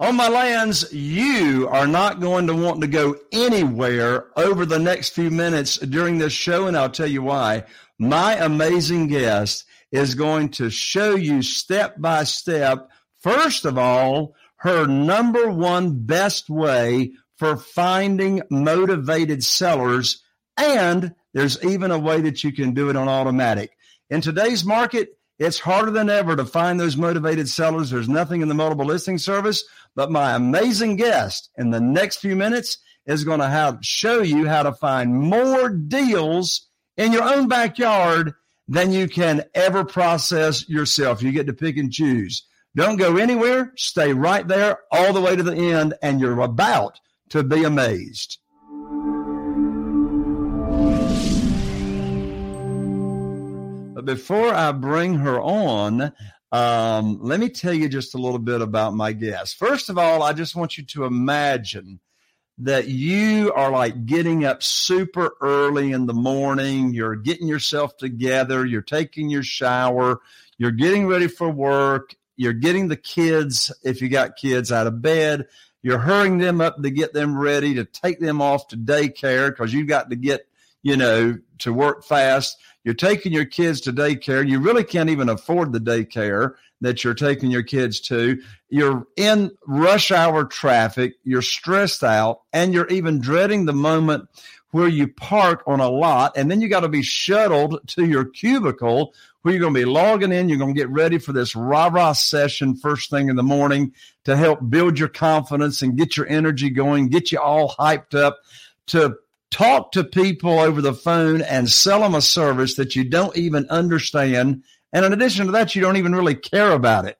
On my lands, you are not going to want to go anywhere over the next few minutes during this show, and I'll tell you why. My amazing guest is going to show you step by step, first of all, her number one best way for finding motivated sellers. And there's even a way that you can do it on automatic. In today's market, it's harder than ever to find those motivated sellers. There's nothing in the multiple listing service, but my amazing guest in the next few minutes is going to have show you how to find more deals in your own backyard than you can ever process yourself. You get to pick and choose. Don't go anywhere. Stay right there all the way to the end, and you're about to be amazed. But before I bring her on, um, let me tell you just a little bit about my guest. First of all, I just want you to imagine that you are like getting up super early in the morning. You're getting yourself together. You're taking your shower. You're getting ready for work. You're getting the kids, if you got kids, out of bed. You're hurrying them up to get them ready to take them off to daycare because you've got to get, you know, to work fast. You're taking your kids to daycare. You really can't even afford the daycare that you're taking your kids to. You're in rush hour traffic. You're stressed out and you're even dreading the moment where you park on a lot and then you got to be shuttled to your cubicle where you're going to be logging in. You're going to get ready for this rah rah session first thing in the morning to help build your confidence and get your energy going, get you all hyped up to talk to people over the phone and sell them a service that you don't even understand. And in addition to that, you don't even really care about it.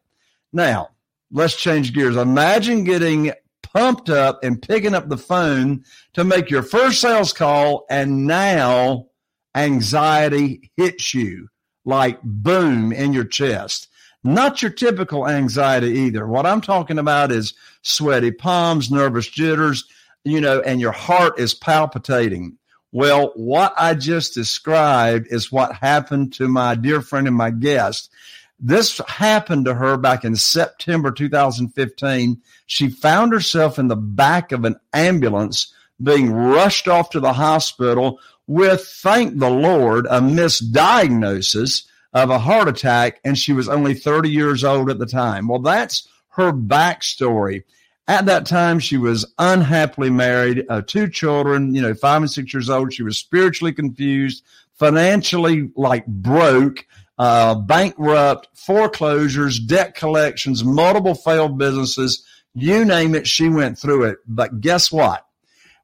Now, let's change gears. Imagine getting pumped up and picking up the phone to make your first sales call, and now anxiety hits you like boom in your chest. Not your typical anxiety either. What I'm talking about is sweaty palms, nervous jitters, you know, and your heart is palpitating. Well, what I just described is what happened to my dear friend and my guest. This happened to her back in September 2015. She found herself in the back of an ambulance being rushed off to the hospital with, thank the Lord, a misdiagnosis of a heart attack. And she was only 30 years old at the time. Well, that's her backstory. At that time, she was unhappily married, uh, two children, you know, five and six years old. She was spiritually confused, financially like broke, uh, bankrupt, foreclosures, debt collections, multiple failed businesses. You name it, she went through it. But guess what?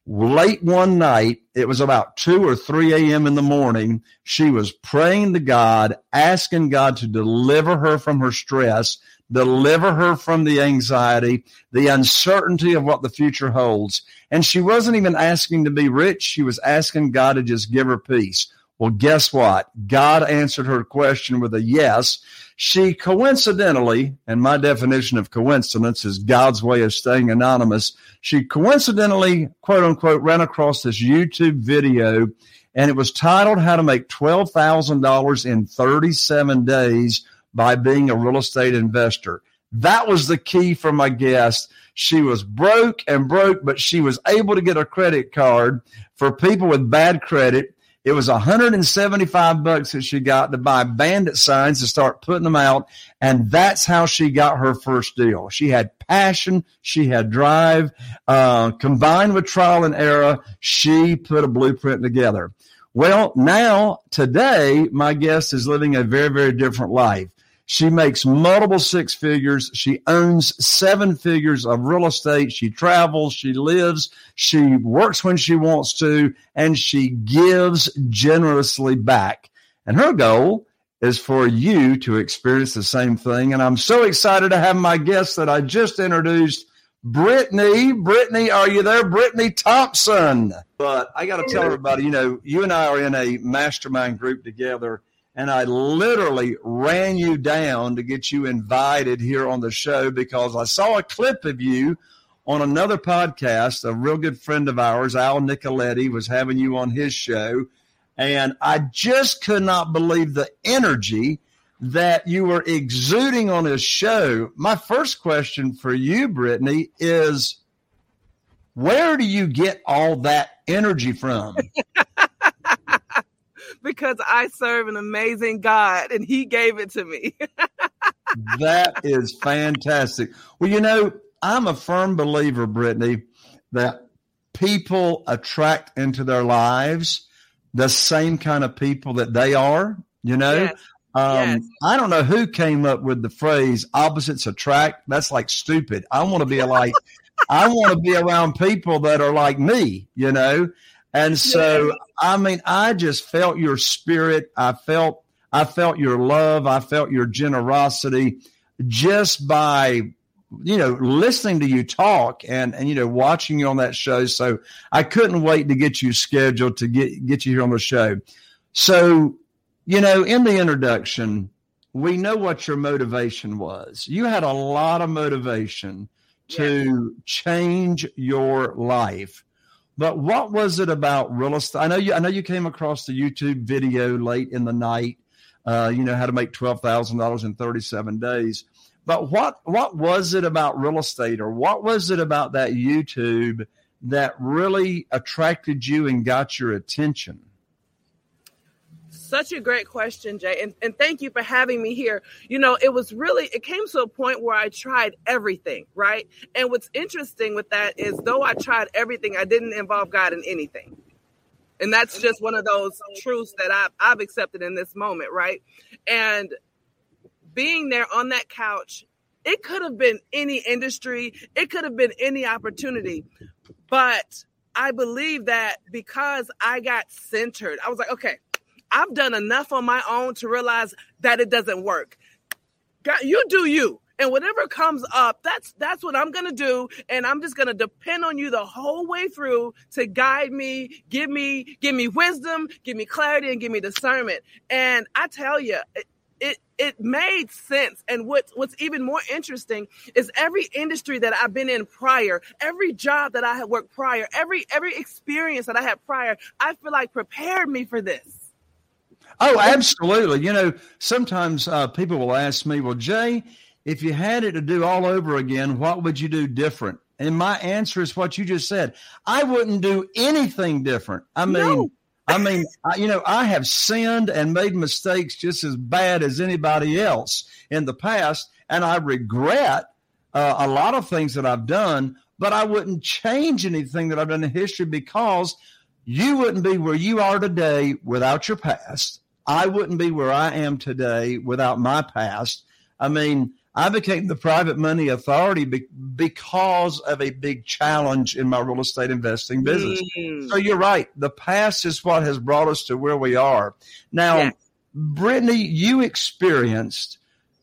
late one night, it was about 2 or 3 a.m. in the morning. She was praying to God, asking God to deliver her from her stress, deliver her from the anxiety, the uncertainty of what the future holds. And she wasn't even asking to be rich. She was asking God to just give her peace. Well, guess what? God answered her question with a yes. She coincidentally, and my definition of coincidence is God's way of staying anonymous. She coincidentally, quote unquote, ran across this YouTube video and it was titled How to Make $12,000 in 37 Days by Being a Real Estate Investor. That was the key for my guest. She was broke and broke, but she was able to get a credit card for people with bad credit it was 175 bucks that she got to buy bandit signs to start putting them out. And that's how she got her first deal. She had passion. She had drive, uh, combined with trial and error. She put a blueprint together. Well, now today, my guest is living a very, very different life. She makes multiple six figures. She owns seven figures of real estate. She travels, she lives, she works when she wants to, and she gives generously back. And her goal is for you to experience the same thing. And I'm so excited to have my guest that I just introduced, Brittany. Brittany, are you there? Brittany Thompson. But I got to tell everybody, you know, you and I are in a mastermind group together and I literally ran you down to get you invited here on the show because I saw a clip of you on another podcast. A real good friend of ours, Al Nicoletti, was having you on his show. And I just could not believe the energy that you were exuding on his show. My first question for you, Brittany, is where do you get all that energy from? because I serve an amazing God and He gave it to me. that is fantastic. Well, you know, I'm a firm believer, Brittany, that people attract into their lives the same kind of people that they are, you know? Yes. Um, yes. I don't know who came up with the phrase opposites attract. That's like stupid. I want to be like, I want to be around people that are like me, you know? And so, I mean, I just felt your spirit. I felt, I felt your love. I felt your generosity just by, you know, listening to you talk and, and, you know, watching you on that show. So I couldn't wait to get you scheduled to get, get you here on the show. So, you know, in the introduction, we know what your motivation was. You had a lot of motivation to yes. change your life. But what was it about real estate? I know you. I know you came across the YouTube video late in the night. Uh, you know how to make twelve thousand dollars in thirty-seven days. But what what was it about real estate, or what was it about that YouTube that really attracted you and got your attention? Such a great question, Jay. And, and thank you for having me here. You know, it was really, it came to a point where I tried everything, right? And what's interesting with that is though I tried everything, I didn't involve God in anything. And that's just one of those truths that I've, I've accepted in this moment, right? And being there on that couch, it could have been any industry, it could have been any opportunity. But I believe that because I got centered, I was like, okay, I've done enough on my own to realize that it doesn't work. God, you do you. And whatever comes up, that's that's what I'm gonna do. And I'm just gonna depend on you the whole way through to guide me, give me, give me wisdom, give me clarity, and give me discernment. And I tell you, it, it it made sense. And what's what's even more interesting is every industry that I've been in prior, every job that I had worked prior, every every experience that I had prior, I feel like prepared me for this. Oh, absolutely. You know, sometimes uh, people will ask me, well, Jay, if you had it to do all over again, what would you do different? And my answer is what you just said. I wouldn't do anything different. I mean, no. I mean, I, you know, I have sinned and made mistakes just as bad as anybody else in the past, and I regret uh, a lot of things that I've done. But I wouldn't change anything that I've done in history because you wouldn't be where you are today without your past. I wouldn't be where I am today without my past. I mean, I became the private money authority be- because of a big challenge in my real estate investing business. Mm. So you're right. The past is what has brought us to where we are. Now, yes. Brittany, you experienced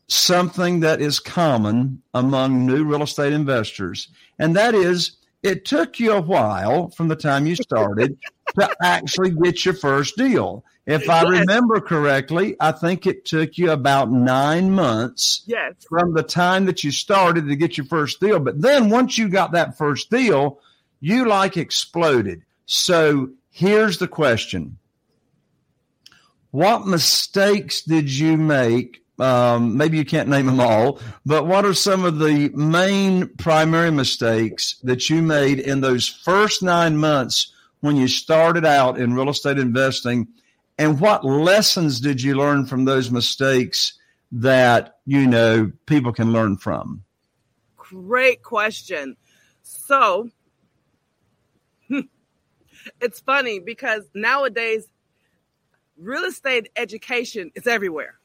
something that is common among new real estate investors, and that is it took you a while from the time you started to actually get your first deal. If I remember correctly, I think it took you about nine months yes. from the time that you started to get your first deal. But then once you got that first deal, you like exploded. So here's the question What mistakes did you make? Um, maybe you can't name them all, but what are some of the main primary mistakes that you made in those first nine months when you started out in real estate investing? And what lessons did you learn from those mistakes that, you know, people can learn from? Great question. So it's funny because nowadays real estate education is everywhere.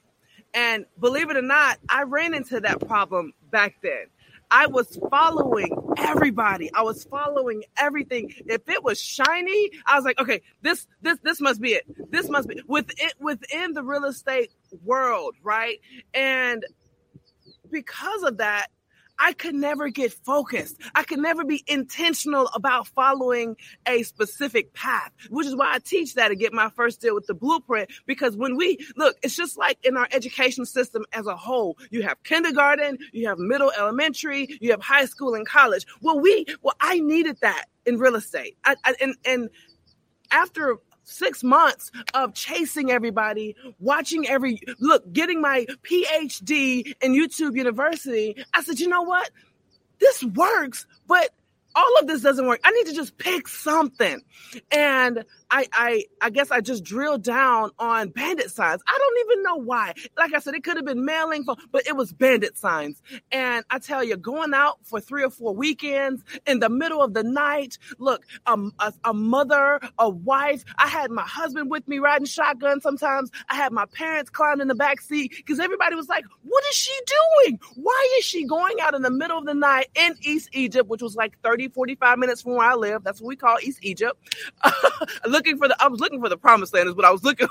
And believe it or not, I ran into that problem back then. I was following everybody. I was following everything. If it was shiny, I was like, okay, this this this must be it. This must be within within the real estate world, right? And because of that, I could never get focused. I could never be intentional about following a specific path, which is why I teach that to get my first deal with the blueprint. Because when we look, it's just like in our education system as a whole. You have kindergarten, you have middle elementary, you have high school and college. Well, we, well, I needed that in real estate. I, I, and, and after six months of chasing everybody, watching every look, getting my PhD in YouTube University, I said, you know what? This works, but all of this doesn't work. I need to just pick something. And I, I, I guess I just drilled down on bandit signs. I don't even know why. Like I said, it could have been mailing, but it was bandit signs. And I tell you, going out for three or four weekends in the middle of the night. Look, um, a, a mother, a wife. I had my husband with me riding shotgun. Sometimes I had my parents climbing in the back seat because everybody was like, "What is she doing? Why is she going out in the middle of the night in East Egypt, which was like 30, 45 minutes from where I live? That's what we call East Egypt." looking for the I was looking for the promised land is what I was looking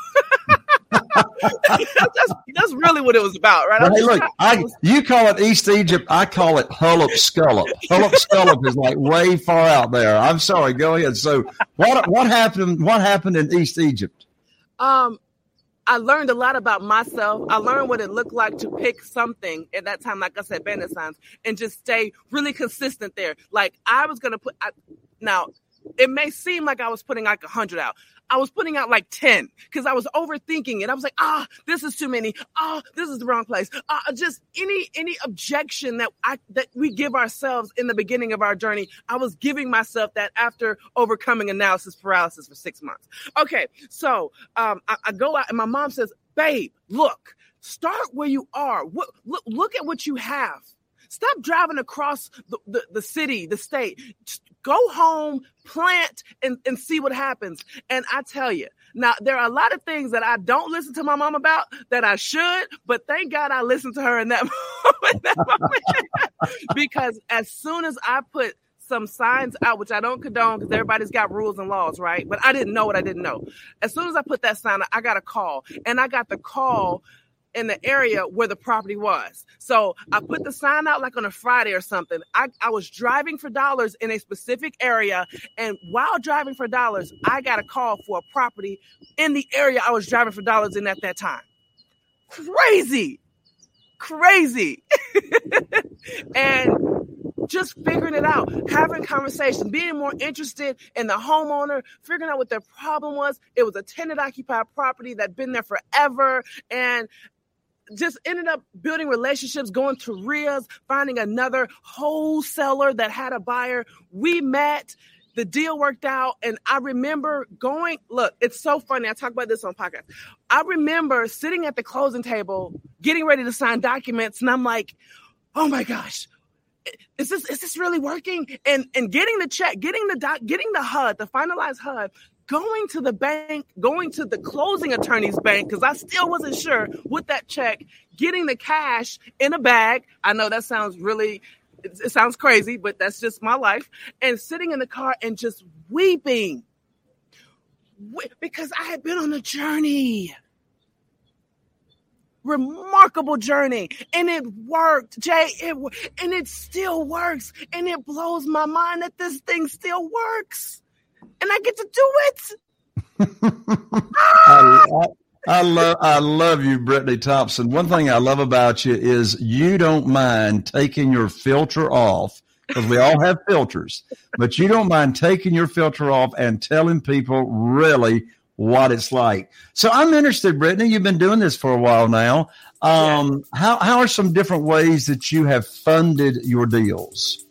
that's, that's really what it was about, right? hey, look, I, you call it East Egypt. I call it Hullup Scullup. Hullup Scullup is like way far out there. I'm sorry. Go ahead. So, what what happened? What happened in East Egypt? Um, I learned a lot about myself. I learned what it looked like to pick something at that time, like I said, signs, and just stay really consistent there. Like I was gonna put I, now it may seem like I was putting like a hundred out. I was putting out like 10 because I was overthinking it. I was like, ah, this is too many. Ah, this is the wrong place. Ah, just any any objection that I that we give ourselves in the beginning of our journey. I was giving myself that after overcoming analysis paralysis for six months. Okay, so um, I, I go out and my mom says, babe, look, start where you are. Look, look, look at what you have. Stop driving across the, the, the city, the state. Go home, plant, and, and see what happens. And I tell you, now there are a lot of things that I don't listen to my mom about that I should, but thank God I listened to her in that moment. Because as soon as I put some signs out, which I don't condone because everybody's got rules and laws, right? But I didn't know what I didn't know. As soon as I put that sign, I got a call, and I got the call in the area where the property was. So I put the sign out like on a Friday or something. I, I was driving for dollars in a specific area. And while driving for dollars, I got a call for a property in the area I was driving for dollars in at that time. Crazy. Crazy. and just figuring it out, having conversation, being more interested in the homeowner, figuring out what their problem was. It was a tenant occupied property that'd been there forever. And just ended up building relationships, going to REIAs, finding another wholesaler that had a buyer. We met, the deal worked out, and I remember going. Look, it's so funny. I talk about this on podcast. I remember sitting at the closing table, getting ready to sign documents, and I'm like, "Oh my gosh, is this is this really working?" And and getting the check, getting the doc, getting the HUD, the finalized HUD, going to the bank, going to the closing attorney's bank, because I still wasn't sure with that check, getting the cash in a bag. I know that sounds really, it, it sounds crazy, but that's just my life. And sitting in the car and just weeping. Because I had been on a journey. Remarkable journey. And it worked jay. It and it still works. And it blows my mind that this thing still works and i get to do it ah! I, I, love i love you brittany thompson one thing i love about you is you don't mind taking your filter off because we all have filters but you don't mind taking your filter off and telling people really what it's like. So I'm interested, Brittany. You've been doing this for a while now. Um, yeah. How how are some different ways that you have funded your deals?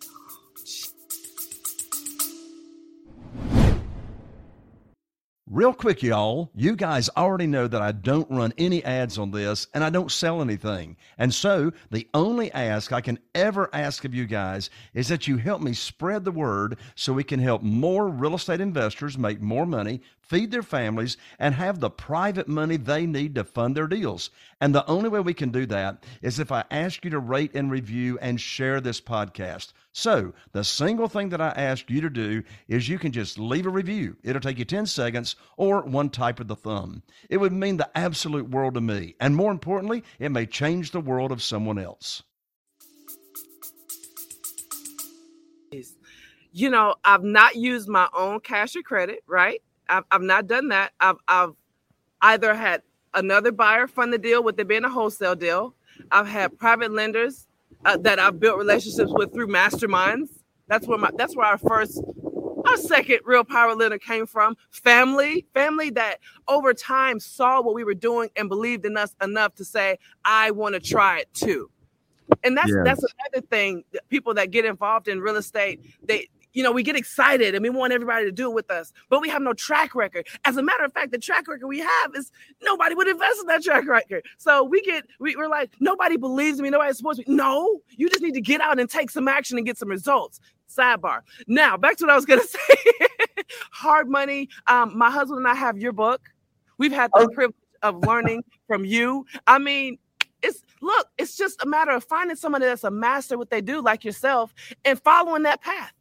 Real quick, y'all, you guys already know that I don't run any ads on this and I don't sell anything. And so the only ask I can ever ask of you guys is that you help me spread the word so we can help more real estate investors make more money, feed their families, and have the private money they need to fund their deals. And the only way we can do that is if I ask you to rate and review and share this podcast. So, the single thing that I ask you to do is you can just leave a review. It'll take you 10 seconds or one type of the thumb. It would mean the absolute world to me. And more importantly, it may change the world of someone else. You know, I've not used my own cash or credit, right? I've, I've not done that. I've, I've either had another buyer fund the deal with it being a wholesale deal. I've had private lenders uh, that I've built relationships with through masterminds. That's where my that's where our first our second real power lender came from. Family, family that over time saw what we were doing and believed in us enough to say, I want to try it too. And that's that's another thing. People that get involved in real estate, they you know, we get excited and we want everybody to do it with us, but we have no track record. As a matter of fact, the track record we have is nobody would invest in that track record. So we get, we, are like, nobody believes me, nobody's supposed to be. No, you just need to get out and take some action and get some results. Sidebar. Now, back to what I was going to say hard money. Um, my husband and I have your book. We've had the oh. privilege of learning from you. I mean, it's look, it's just a matter of finding somebody that's a master what they do, like yourself, and following that path.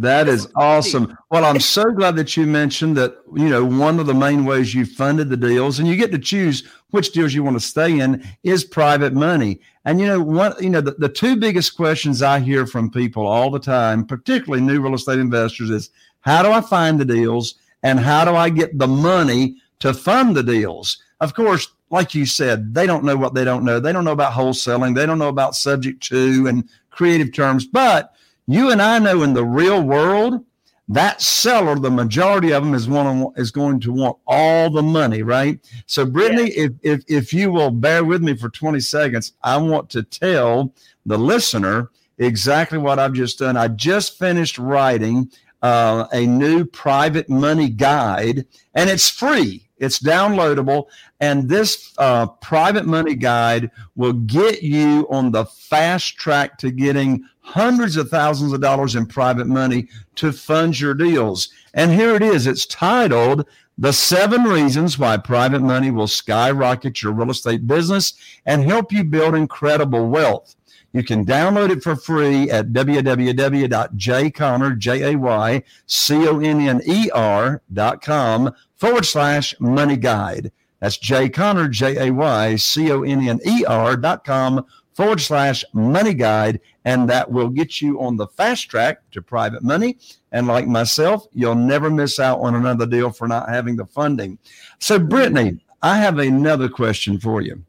That is awesome. Well, I'm so glad that you mentioned that, you know, one of the main ways you funded the deals and you get to choose which deals you want to stay in is private money. And, you know, one, you know, the, the two biggest questions I hear from people all the time, particularly new real estate investors, is how do I find the deals and how do I get the money to fund the deals? Of course, like you said, they don't know what they don't know. They don't know about wholesaling. They don't know about subject to and creative terms, but you and I know in the real world, that seller, the majority of them is one is going to want all the money, right? So, Brittany, if, if if you will bear with me for 20 seconds, I want to tell the listener exactly what I've just done. I just finished writing uh, a new private money guide, and it's free. It's downloadable, and this uh, private money guide will get you on the fast track to getting hundreds of thousands of dollars in private money to fund your deals. And here it is. It's titled The Seven Reasons Why Private Money Will Skyrocket Your Real Estate Business and Help You Build Incredible Wealth. You can download it for free at www.jayconner.com forward slash money guide. That's Jay Conner, J A Y C O N N E R dot com forward slash money guide. And that will get you on the fast track to private money. And like myself, you'll never miss out on another deal for not having the funding. So, Brittany, I have another question for you.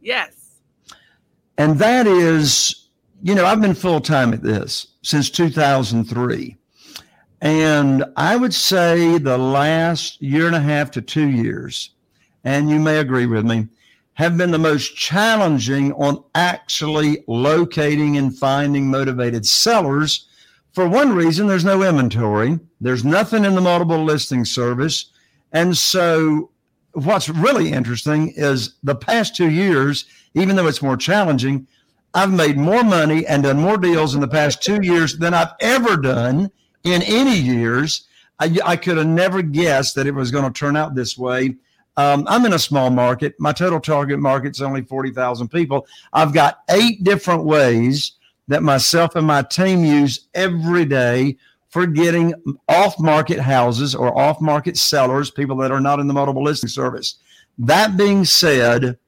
Yes. And that is, you know, I've been full time at this since 2003. And I would say the last year and a half to two years, and you may agree with me, have been the most challenging on actually locating and finding motivated sellers. For one reason, there's no inventory, there's nothing in the multiple listing service. And so, what's really interesting is the past two years, even though it's more challenging, I've made more money and done more deals in the past two years than I've ever done in any years. I, I could have never guessed that it was going to turn out this way. Um, I'm in a small market. My total target market's only 40,000 people. I've got eight different ways that myself and my team use every day for getting off market houses or off market sellers, people that are not in the multiple listing service. That being said,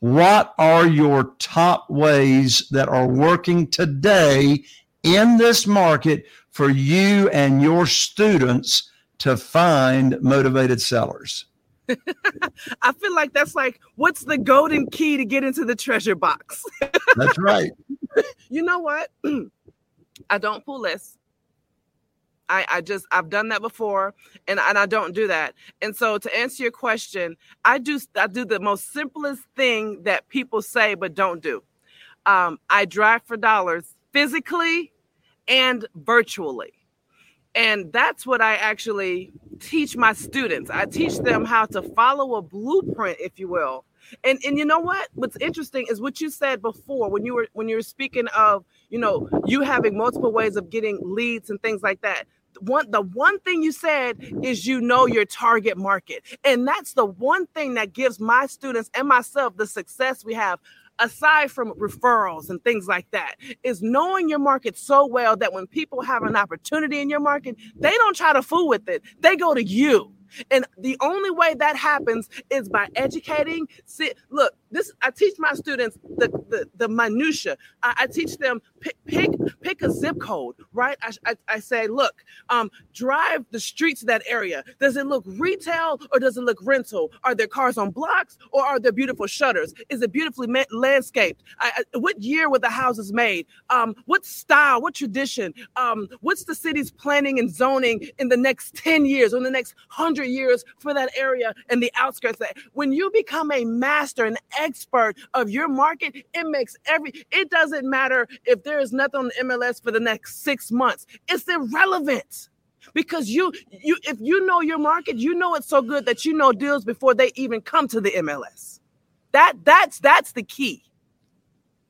what are your top ways that are working today in this market for you and your students to find motivated sellers? I feel like that's like, what's the golden key to get into the treasure box? that's right. you know what? I don't pull lists. I, I just I've done that before and, and I don't do that. And so to answer your question, I do I do the most simplest thing that people say but don't do. Um, I drive for dollars physically and virtually. And that's what I actually teach my students. I teach them how to follow a blueprint, if you will. And and you know what? What's interesting is what you said before when you were when you were speaking of, you know, you having multiple ways of getting leads and things like that. One the one thing you said is you know your target market. And that's the one thing that gives my students and myself the success we have aside from referrals and things like that, is knowing your market so well that when people have an opportunity in your market, they don't try to fool with it. They go to you. And the only way that happens is by educating. See, look, this I teach my students the the, the minutia. I, I teach them pick, pick pick a zip code, right? I, I, I say, look, um, drive the streets of that area. Does it look retail or does it look rental? Are there cars on blocks or are there beautiful shutters? Is it beautifully ma- landscaped? I, I, what year were the houses made? Um, what style? What tradition? Um, what's the city's planning and zoning in the next ten years or in the next hundred years for that area and the outskirts? That When you become a master and expert of your market, it makes every, it doesn't matter if there is nothing on the MLS for the next six months. It's irrelevant because you you if you know your market you know it's so good that you know deals before they even come to the mls that that's that's the key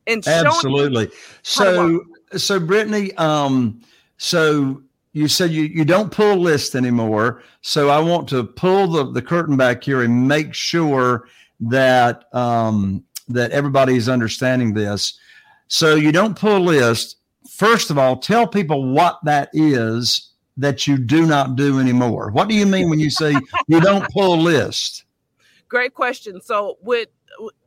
and absolutely. so so brittany um so you said you, you don't pull lists anymore. So i want to pull the, the curtain back here and make sure that um, that everybody is understanding this. So you don't pull a list. First of all, tell people what that is that you do not do anymore. What do you mean when you say you don't pull a list? Great question. So with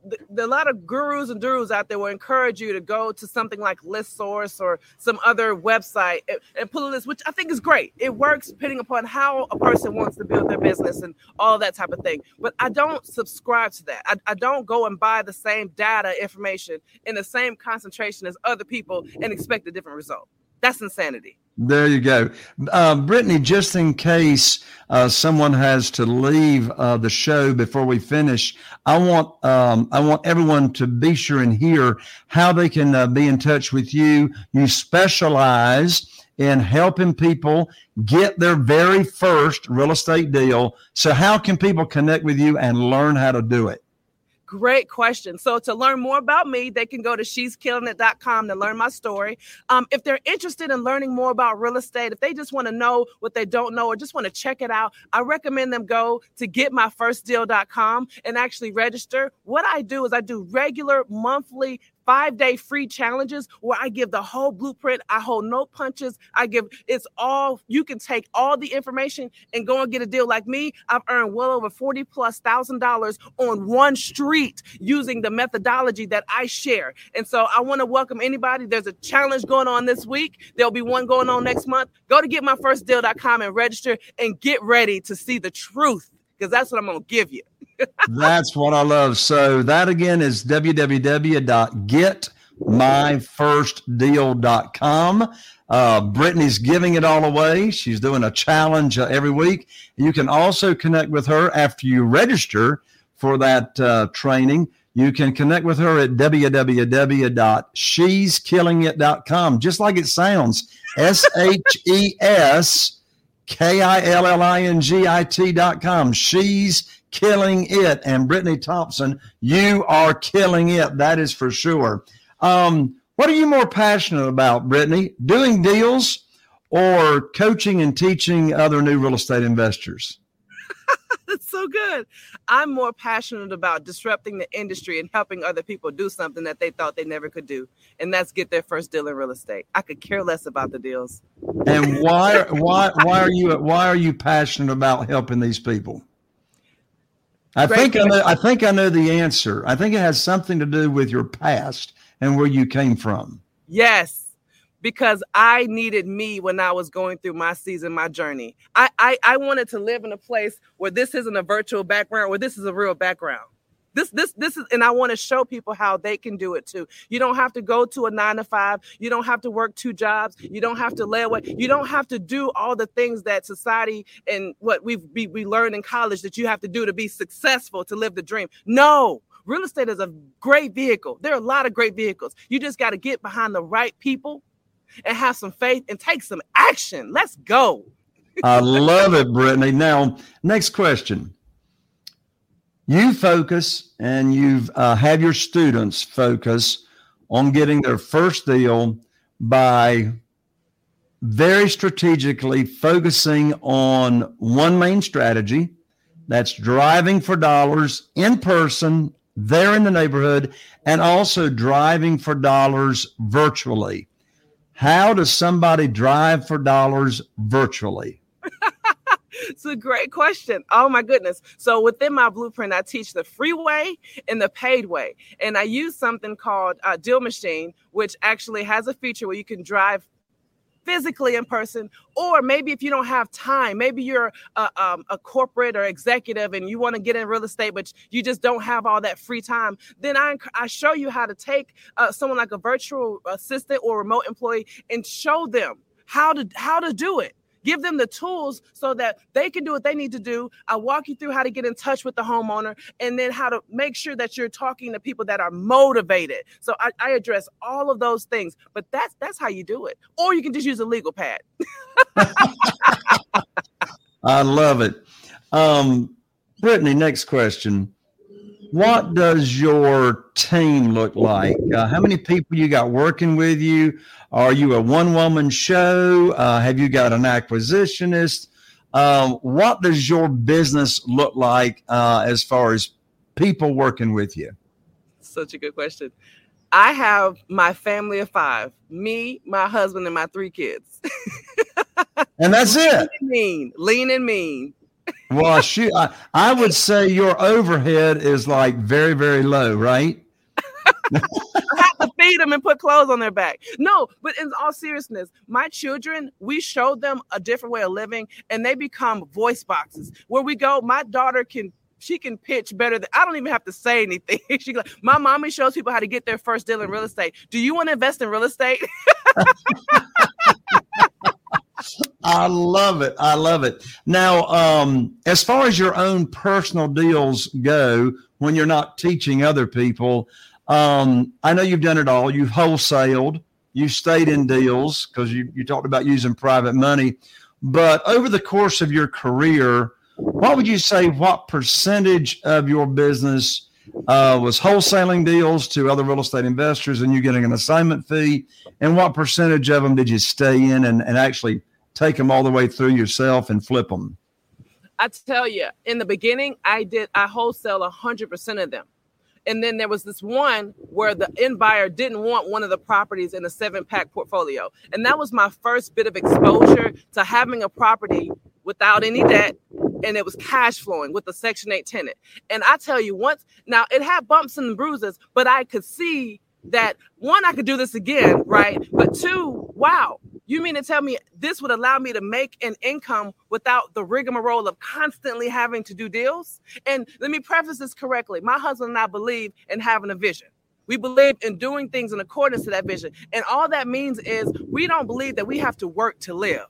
the, a lot of gurus and gurus out there will encourage you to go to something like ListSource or some other website and, and pull a list, which I think is great. It works depending upon how a person wants to build their business and all that type of thing. But I don't subscribe to that. I, I don't go and buy the same data information in the same concentration as other people and expect a different result. That's insanity. There you go. Uh, Brittany, just in case uh, someone has to leave uh, the show before we finish, I want um, I want everyone to be sure and hear how they can uh, be in touch with you. You specialize in helping people get their very first real estate deal. So, how can people connect with you and learn how to do it? Great question. So to learn more about me, they can go to she'skillingit.com to learn my story. Um, if they're interested in learning more about real estate, if they just want to know what they don't know or just want to check it out, I recommend them go to getmyfirstdeal.com and actually register. What I do is I do regular monthly five day free challenges where I give the whole blueprint. I hold no punches. I give it's all you can take all the information and go and get a deal like me. I've earned well over 40 plus thousand dollars on one street using the methodology that I share. And so I want to welcome anybody. There's a challenge going on this week. There'll be one going on next month. Go to getmyfirstdeal.com and register and get ready to see the truth because that's what I'm going to give you. That's what I love. So that again is www.getmyfirstdeal.com. Uh, Brittany's giving it all away. She's doing a challenge uh, every week. You can also connect with her after you register for that uh, training. You can connect with her at www.sheskillingit.com, just like it sounds. S H E S K I L L I N G I T.com. She's killing it. And Brittany Thompson, you are killing it. That is for sure. Um, what are you more passionate about, Brittany? Doing deals or coaching and teaching other new real estate investors? That's so good. I'm more passionate about disrupting the industry and helping other people do something that they thought they never could do, and that's get their first deal in real estate. I could care less about the deals. And why why why are you why are you passionate about helping these people? I Great think I know, I think I know the answer. I think it has something to do with your past and where you came from. Yes because I needed me when I was going through my season, my journey. I, I, I wanted to live in a place where this isn't a virtual background, where this is a real background. This, this, this is, and I want to show people how they can do it too. You don't have to go to a nine to five. You don't have to work two jobs. You don't have to lay away. You don't have to do all the things that society and what we've we, we learned in college that you have to do to be successful to live the dream. No, real estate is a great vehicle. There are a lot of great vehicles. You just got to get behind the right people and have some faith and take some action. Let's go. I love it, Brittany. Now, next question. You focus and you've uh, have your students focus on getting their first deal by very strategically focusing on one main strategy that's driving for dollars in person there in the neighborhood and also driving for dollars virtually how does somebody drive for dollars virtually? it's a great question. Oh my goodness. So within my blueprint, I teach the free way and the paid way. And I use something called a Deal Machine, which actually has a feature where you can drive physically in person, or maybe if you don't have time, maybe you're a, um, a corporate or executive and you want to get in real estate, but you just don't have all that free time. Then I, I show you how to take uh, someone like a virtual assistant or remote employee and show them how to how to do it give them the tools so that they can do what they need to do. I walk you through how to get in touch with the homeowner and then how to make sure that you're talking to people that are motivated. So I, I address all of those things, but that's that's how you do it. Or you can just use a legal pad. I love it. Um, Brittany, next question. What does your team look like? Uh, how many people you got working with you? Are you a one woman show? Uh, have you got an acquisitionist? Um, what does your business look like uh, as far as people working with you? Such a good question. I have my family of five me, my husband, and my three kids. and that's it. Mean, lean and mean. Well, shoot, I, I would say your overhead is like very, very low, right? Have to feed them and put clothes on their back. No, but in all seriousness, my children, we showed them a different way of living and they become voice boxes. Where we go, my daughter can she can pitch better than I don't even have to say anything. she like, my mommy shows people how to get their first deal in real estate. Do you want to invest in real estate? I love it. I love it. Now, um, as far as your own personal deals go, when you're not teaching other people, um, I know you've done it all. You've wholesaled, you've stayed in deals because you, you talked about using private money. But over the course of your career, what would you say what percentage of your business uh, was wholesaling deals to other real estate investors and you getting an assignment fee? And what percentage of them did you stay in and, and actually take them all the way through yourself and flip them? I tell you, in the beginning, I did, I wholesale 100% of them. And then there was this one where the end buyer didn't want one of the properties in a seven pack portfolio. And that was my first bit of exposure to having a property without any debt and it was cash flowing with the section 8 tenant and i tell you once now it had bumps and bruises but i could see that one i could do this again right but two wow you mean to tell me this would allow me to make an income without the rigmarole of constantly having to do deals? And let me preface this correctly. My husband and I believe in having a vision. We believe in doing things in accordance to that vision. And all that means is we don't believe that we have to work to live.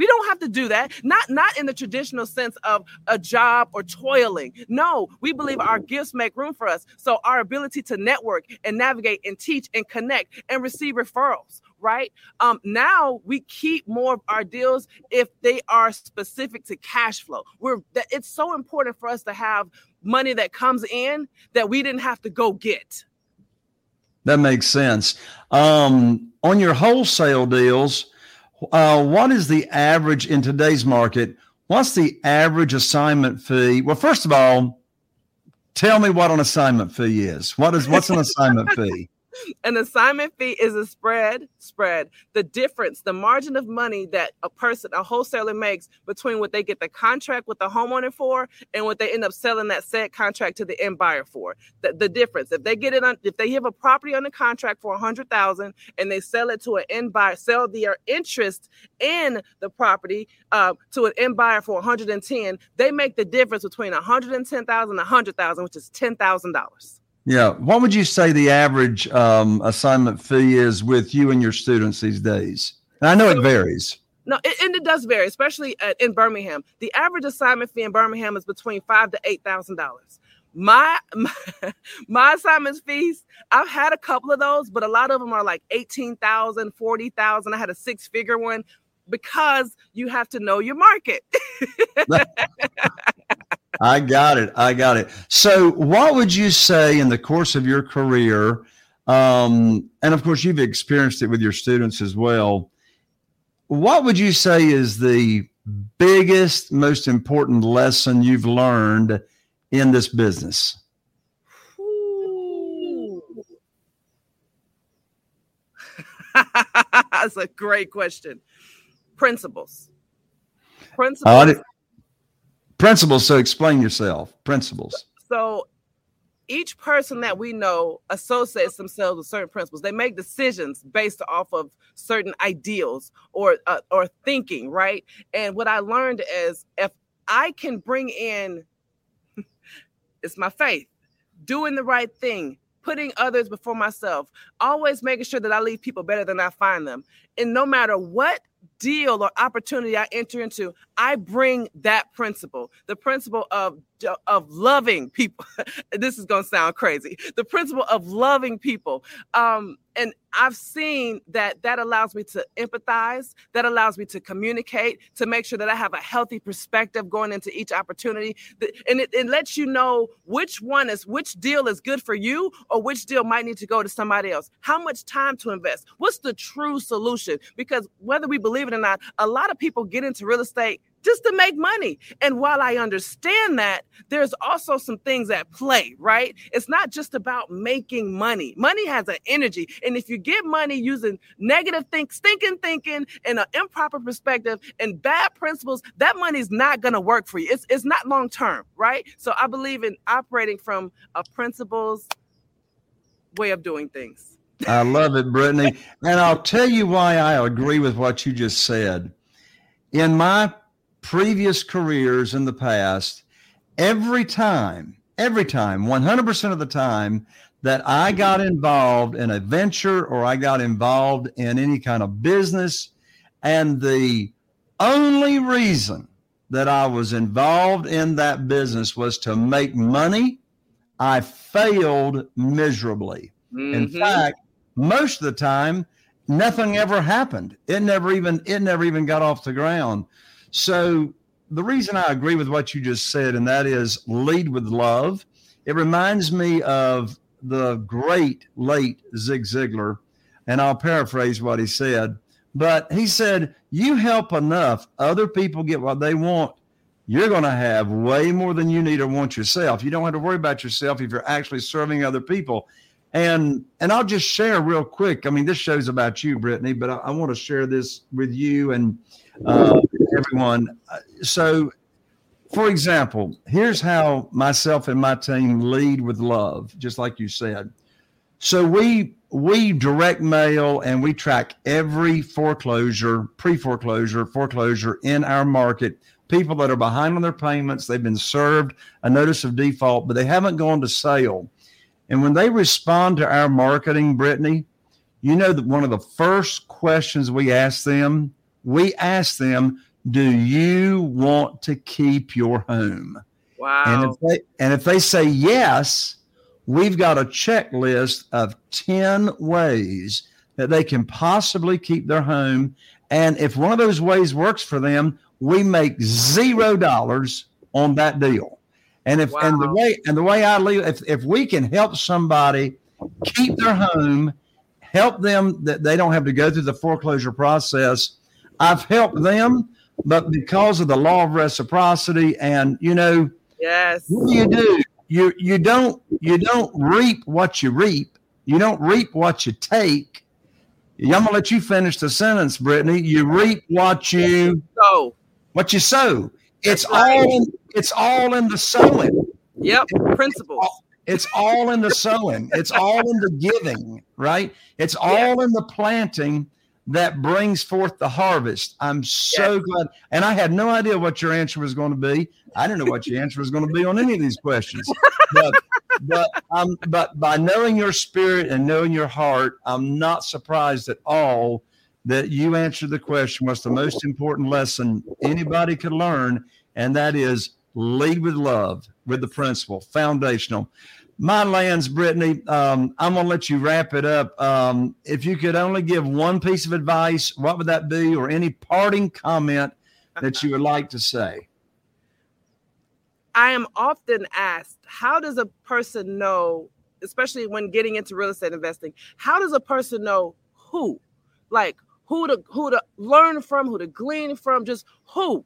We don't have to do that. Not not in the traditional sense of a job or toiling. No, we believe our gifts make room for us. So our ability to network and navigate and teach and connect and receive referrals, right? Um, now we keep more of our deals if they are specific to cash flow. We're it's so important for us to have money that comes in that we didn't have to go get. That makes sense. Um, on your wholesale deals, uh, what is the average in today's market? What's the average assignment fee? Well, first of all, tell me what an assignment fee is. What is what's an assignment fee? An assignment fee is a spread, spread, the difference, the margin of money that a person, a wholesaler makes between what they get the contract with the homeowner for and what they end up selling that said contract to the end buyer for. The, the difference. If they get it on, if they have a property on the contract for a hundred thousand and they sell it to an end buyer, sell their interest in the property uh, to an end buyer for 110, they make the difference between 110,000 and 100,000, which is $10,000. Yeah. What would you say the average um, assignment fee is with you and your students these days? And I know it varies. No, it, and it does vary, especially at, in Birmingham. The average assignment fee in Birmingham is between five to eight thousand dollars. My, my my assignments fees, I've had a couple of those, but a lot of them are like 18,000, 40,000. I had a six figure one because you have to know your market. I got it. I got it. So, what would you say in the course of your career? Um, and of course, you've experienced it with your students as well. What would you say is the biggest, most important lesson you've learned in this business? That's a great question. Principles. Principles. Principles. So explain yourself. Principles. So each person that we know associates themselves with certain principles. They make decisions based off of certain ideals or uh, or thinking, right? And what I learned is if I can bring in it's my faith, doing the right thing, putting others before myself, always making sure that I leave people better than I find them. And no matter what deal or opportunity I enter into, I bring that principle, the principle of of loving people. this is going to sound crazy. The principle of loving people. Um, and I've seen that that allows me to empathize, that allows me to communicate, to make sure that I have a healthy perspective going into each opportunity. And it, it lets you know which one is, which deal is good for you or which deal might need to go to somebody else. How much time to invest? What's the true solution? Because whether we believe it or not, a lot of people get into real estate just to make money. And while I understand that, there's also some things at play, right? It's not just about making money. Money has an energy. And if you get money using negative think, stinking thinking and an improper perspective and bad principles, that money's not going to work for you. It's, it's not long term, right? So I believe in operating from a principles way of doing things. I love it, Brittany. And I'll tell you why I agree with what you just said. In my previous careers in the past, every time, every time, 100% of the time that I got involved in a venture or I got involved in any kind of business, and the only reason that I was involved in that business was to make money, I failed miserably. Mm-hmm. In fact, most of the time, nothing ever happened. It never even it never even got off the ground. So the reason I agree with what you just said, and that is lead with love. It reminds me of the great late Zig Ziglar, and I'll paraphrase what he said. But he said, You help enough other people get what they want, you're going to have way more than you need or want yourself. You don't have to worry about yourself if you're actually serving other people. And and I'll just share real quick. I mean, this show's about you, Brittany, but I, I want to share this with you and uh, everyone. Uh, so, for example, here's how myself and my team lead with love, just like you said. So we we direct mail and we track every foreclosure, pre-foreclosure, foreclosure in our market. People that are behind on their payments, they've been served a notice of default, but they haven't gone to sale. And when they respond to our marketing, Brittany, you know that one of the first questions we ask them we ask them, "Do you want to keep your home?" Wow. And if they and if they say yes, we've got a checklist of 10 ways that they can possibly keep their home. And if one of those ways works for them, we make zero dollars on that deal. And if wow. and the way and the way I leave, if if we can help somebody keep their home, help them that they don't have to go through the foreclosure process, I've helped them, but because of the law of reciprocity, and you know, yes, what do you do? You you don't you don't reap what you reap. You don't reap what you take. I'm gonna let you finish the sentence, Brittany. You reap what you sow. What you sow. It's right. all in, it's all in the sowing. Yep, principles. It's all in the sowing. It's all in the giving, right? It's all in the planting that brings forth the harvest. I'm so yes. glad. And I had no idea what your answer was going to be. I didn't know what your answer was going to be on any of these questions. But but um, but by knowing your spirit and knowing your heart, I'm not surprised at all that you answered the question what's the most important lesson anybody could learn, and that is lead with love, with the principle, foundational. My lands, Brittany, um, I'm going to let you wrap it up. Um, if you could only give one piece of advice, what would that be, or any parting comment that you would like to say? I am often asked, how does a person know, especially when getting into real estate investing, how does a person know who? Like who to who to learn from, who to glean from, just who.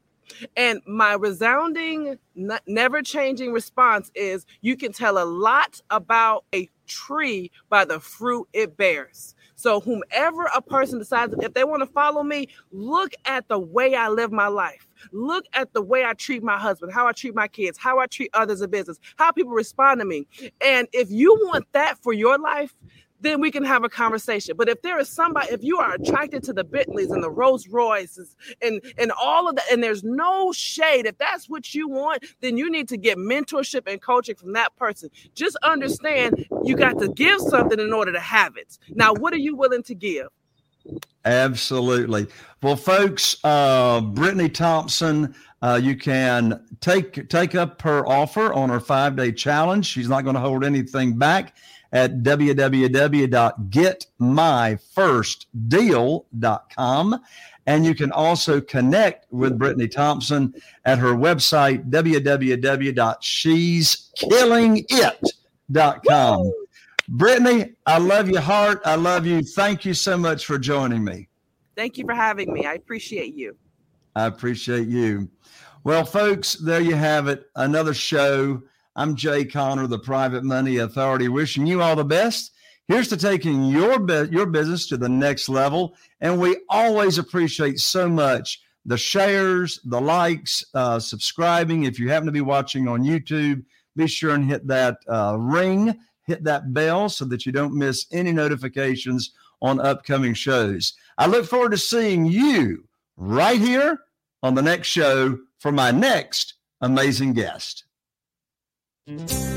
And my resounding, never changing response is you can tell a lot about a tree by the fruit it bears. So, whomever a person decides, if they want to follow me, look at the way I live my life. Look at the way I treat my husband, how I treat my kids, how I treat others in business, how people respond to me. And if you want that for your life, then we can have a conversation. But if there is somebody, if you are attracted to the Bentleys and the Rolls Royces and and all of that, and there's no shade, if that's what you want, then you need to get mentorship and coaching from that person. Just understand you got to give something in order to have it. Now, what are you willing to give? Absolutely. Well, folks, uh, Brittany Thompson, uh, you can take take up her offer on her five day challenge. She's not going to hold anything back at www.getmyfirstdeal.com. And you can also connect with Brittany Thompson at her website, www.sheskillingit.com. Brittany, I love your heart. I love you. Thank you so much for joining me. Thank you for having me. I appreciate you. I appreciate you. Well, folks, there you have it. Another show I'm Jay Conner, the Private Money Authority, wishing you all the best. Here's to taking your your business to the next level, and we always appreciate so much the shares, the likes, uh, subscribing. If you happen to be watching on YouTube, be sure and hit that uh, ring, hit that bell, so that you don't miss any notifications on upcoming shows. I look forward to seeing you right here on the next show for my next amazing guest. Mm-hmm.